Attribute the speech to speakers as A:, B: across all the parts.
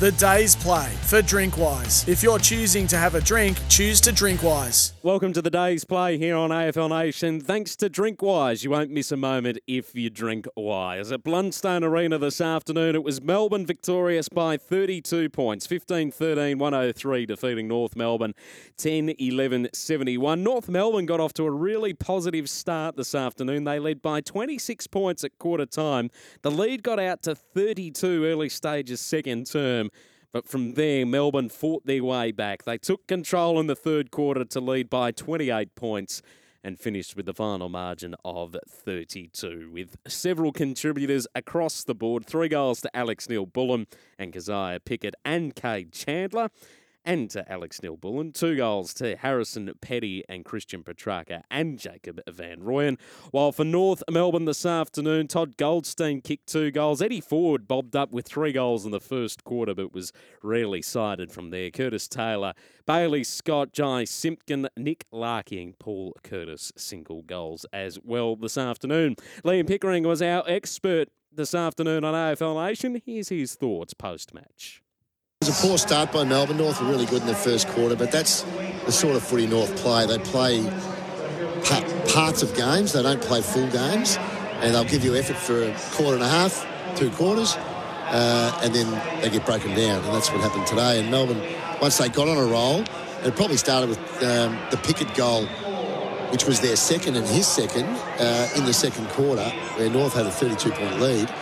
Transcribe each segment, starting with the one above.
A: The day's play for Drinkwise. If you're choosing to have a drink, choose to Drinkwise.
B: Welcome to the day's play here on AFL Nation. Thanks to Drinkwise, you won't miss a moment if you drink wise. At Blundstone Arena this afternoon, it was Melbourne victorious by 32 points, 15 13 103, defeating North Melbourne 10 11 71. North Melbourne got off to a really positive start this afternoon. They led by 26 points at quarter time. The lead got out to 32 early stages second term. But from there, Melbourne fought their way back. They took control in the third quarter to lead by 28 points and finished with the final margin of 32, with several contributors across the board. Three goals to Alex Neal-Bullen and Kysaiah Pickett and Kade Chandler and to Alex Neal-Bullen. Two goals to Harrison Petty and Christian Petracca and Jacob Van Rooyen. While for North Melbourne this afternoon, Todd Goldstein kicked two goals. Eddie Ford bobbed up with three goals in the first quarter, but was rarely sided from there. Curtis Taylor, Bailey Scott, Jy Simpkin, Nick Larkey, and Paul Curtis single goals as well this afternoon. Liam Pickering was our expert this afternoon on AFL Nation. Here's his thoughts post match.
C: Was a poor start by Melbourne. North were really good in the first quarter, but that's the sort of footy North play. They play pa- parts of games. They don't play full games, and they'll give you effort for a quarter and a half, two quarters, uh, and then they get broken down, and that's what happened today. And Melbourne, once they got on a roll, it probably started with um, the Pickett goal, which was their second and his second uh, in the second quarter, where North had a 32-point lead.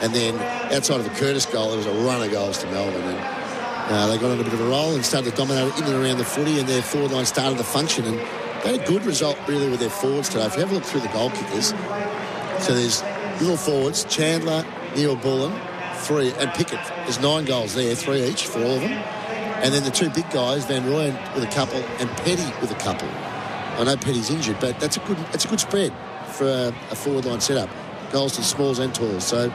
C: And then outside of the Curtis goal, there was a run of goals to Melbourne. And uh, they got on a bit of a roll and started to dominate in and around the footy, and their forward line started to function. And they had a good result, really, with their forwards today. If you have a look through the goal kickers, so there's little forwards, Chandler, Neal-Bullen, three, and Pickett. There's nine goals there, three each for all of them. And then the two big guys, Van Rooyen with a couple, and Petty with a couple. I know Petty's injured, but that's a good that's a good spread for a, a forward line setup. Goals to smalls and talls. So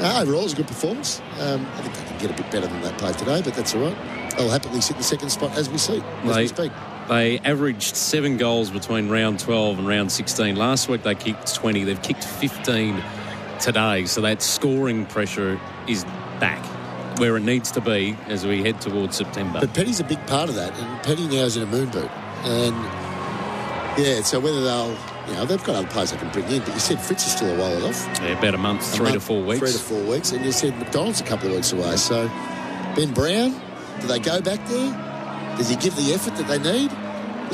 C: uh, overall, it was a good performance. Um, I think they can get a bit better than they played today, but that's all right. They'll happily sit in the second spot as we see, as
D: They-
C: we speak.
D: They averaged seven goals between round 12 and round 16. Last week they kicked 20. They've kicked 15 today. So that scoring pressure is back where it needs to be as we head towards September.
C: But Petty's a big part of that, and Petty now is in a moon boot. And yeah, so whether they'll, you know, they've got other players they can bring in, but you said Fritz is still a while off.
D: Yeah, about a month,
C: A
D: three to four weeks.
C: Three to four weeks, and you said McDonald's a couple of weeks away. So Ben Brown, do they go back there? Does he give the effort that they need?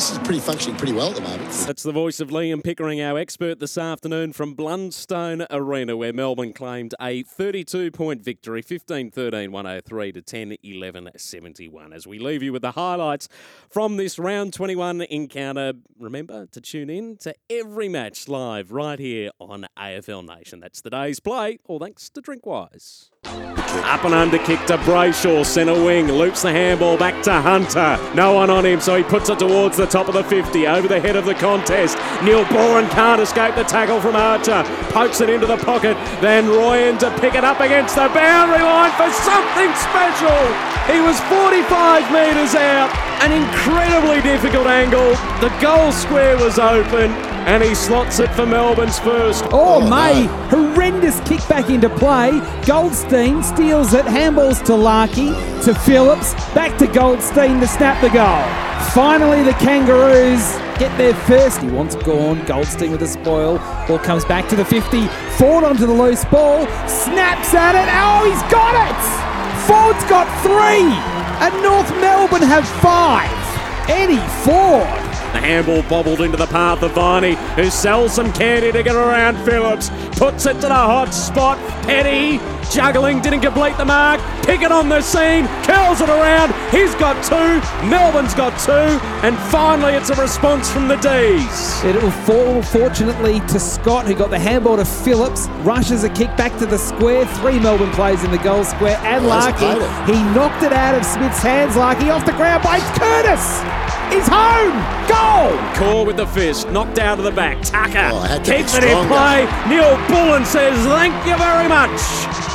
C: This is pretty functioning pretty well at the moment.
B: That's the voice of Liam Pickering, our expert this afternoon from Blundstone Arena, where Melbourne claimed a 32 point victory 15 13 103 to 10 11 71. As we leave you with the highlights from this round 21 encounter, remember to tune in to every match live right here on AFL Nation. That's the day's play, all thanks to Drinkwise. Up and under kick to Brayshaw, centre wing, loops the handball back to Hunter. No one on him, so he puts it towards the top of the 50, over the head of the contest. Neal-Bullen can't escape the tackle from Archer, pokes it into the pocket. Van Rooyen to pick it up against the boundary line for something special. He was 45 metres out, an incredibly difficult angle. The goal square was open, and he slots it for Melbourne's first.
E: Oh, oh May, horrendous kick back into play. Goldstein steals it, handballs to Larkey, to Phillips, back to Goldstein to snap the goal. Finally, the Kangaroos get there first. He wants gone. Goldstein with a spoil. Ball comes back to the 50. Ford onto the loose ball. Snaps at it. Oh, he's got it! Ford's got three! And North Melbourne have five. Eddie Ford.
B: The handball bobbled into the path of Viney, who sells some candy to get around Phillips. Puts it to the hot spot. Petty juggling, didn't complete the mark. Pickett on the scene, curls it around. He's got two, Melbourne's got two, and finally it's a response from the D's.
E: It will fall, fortunately, to Scott, who got the handball to Phillips. Rushes a kick back to the square. Three Melbourne players in the goal square. And
C: Well, Larkey,
E: he knocked it out of Smith's hands. Larkey off the ground by Curtis. He's home.
B: Core with the fist, knocked out of the back. Tucker
C: Oh, I had to be
B: keeps it in play. Neil Bullen says, Thank you very much.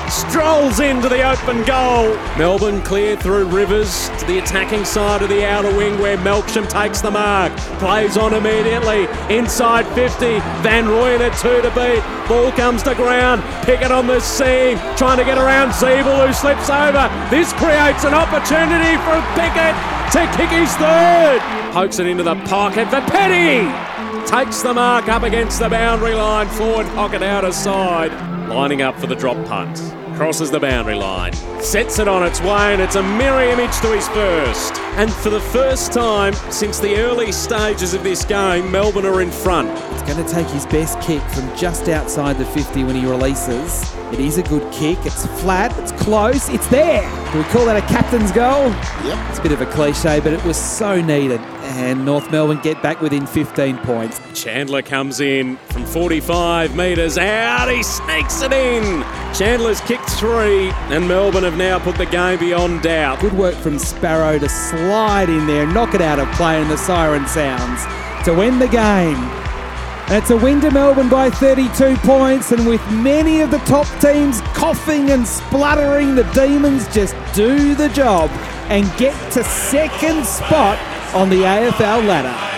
B: Strolls into the open goal. Melbourne clear through Rivers to the attacking side of the outer wing where Melksham takes the mark. Plays on immediately. Inside 50. Van Rooyen at two to beat. Ball comes to ground. Pickett on the seam. Trying to get around Ziebell who slips over. This creates an opportunity for Pickett to kick his third. Pokes it into the pocket for Petty. Takes the mark up against the boundary line. Forward pocket out of side. Lining up for the drop punt. Crosses the boundary line. Sets it on its way, and it's a mirror image to his first. And for the first time since the early stages of this game, Melbourne are in front.
E: It's going to take his best kick from just outside the 50 when he releases. It is a good kick. It's flat. It's close. It's there. Do we call that a captain's goal?
C: Yep.
E: It's a bit of a cliche, but it was so needed. And North Melbourne get back within 15 points.
B: Chandler comes in from 45 metres out. He sneaks it in. Chandler's kicked three, and Melbourne have now put the game beyond doubt.
E: Good work from Sparrow to slide in there, knock it out of play, and the siren sounds to win the game. It's a win to Melbourne by 32 points, and with many of the top teams coughing and spluttering, the Demons just do the job and get to second spot on the AFL ladder.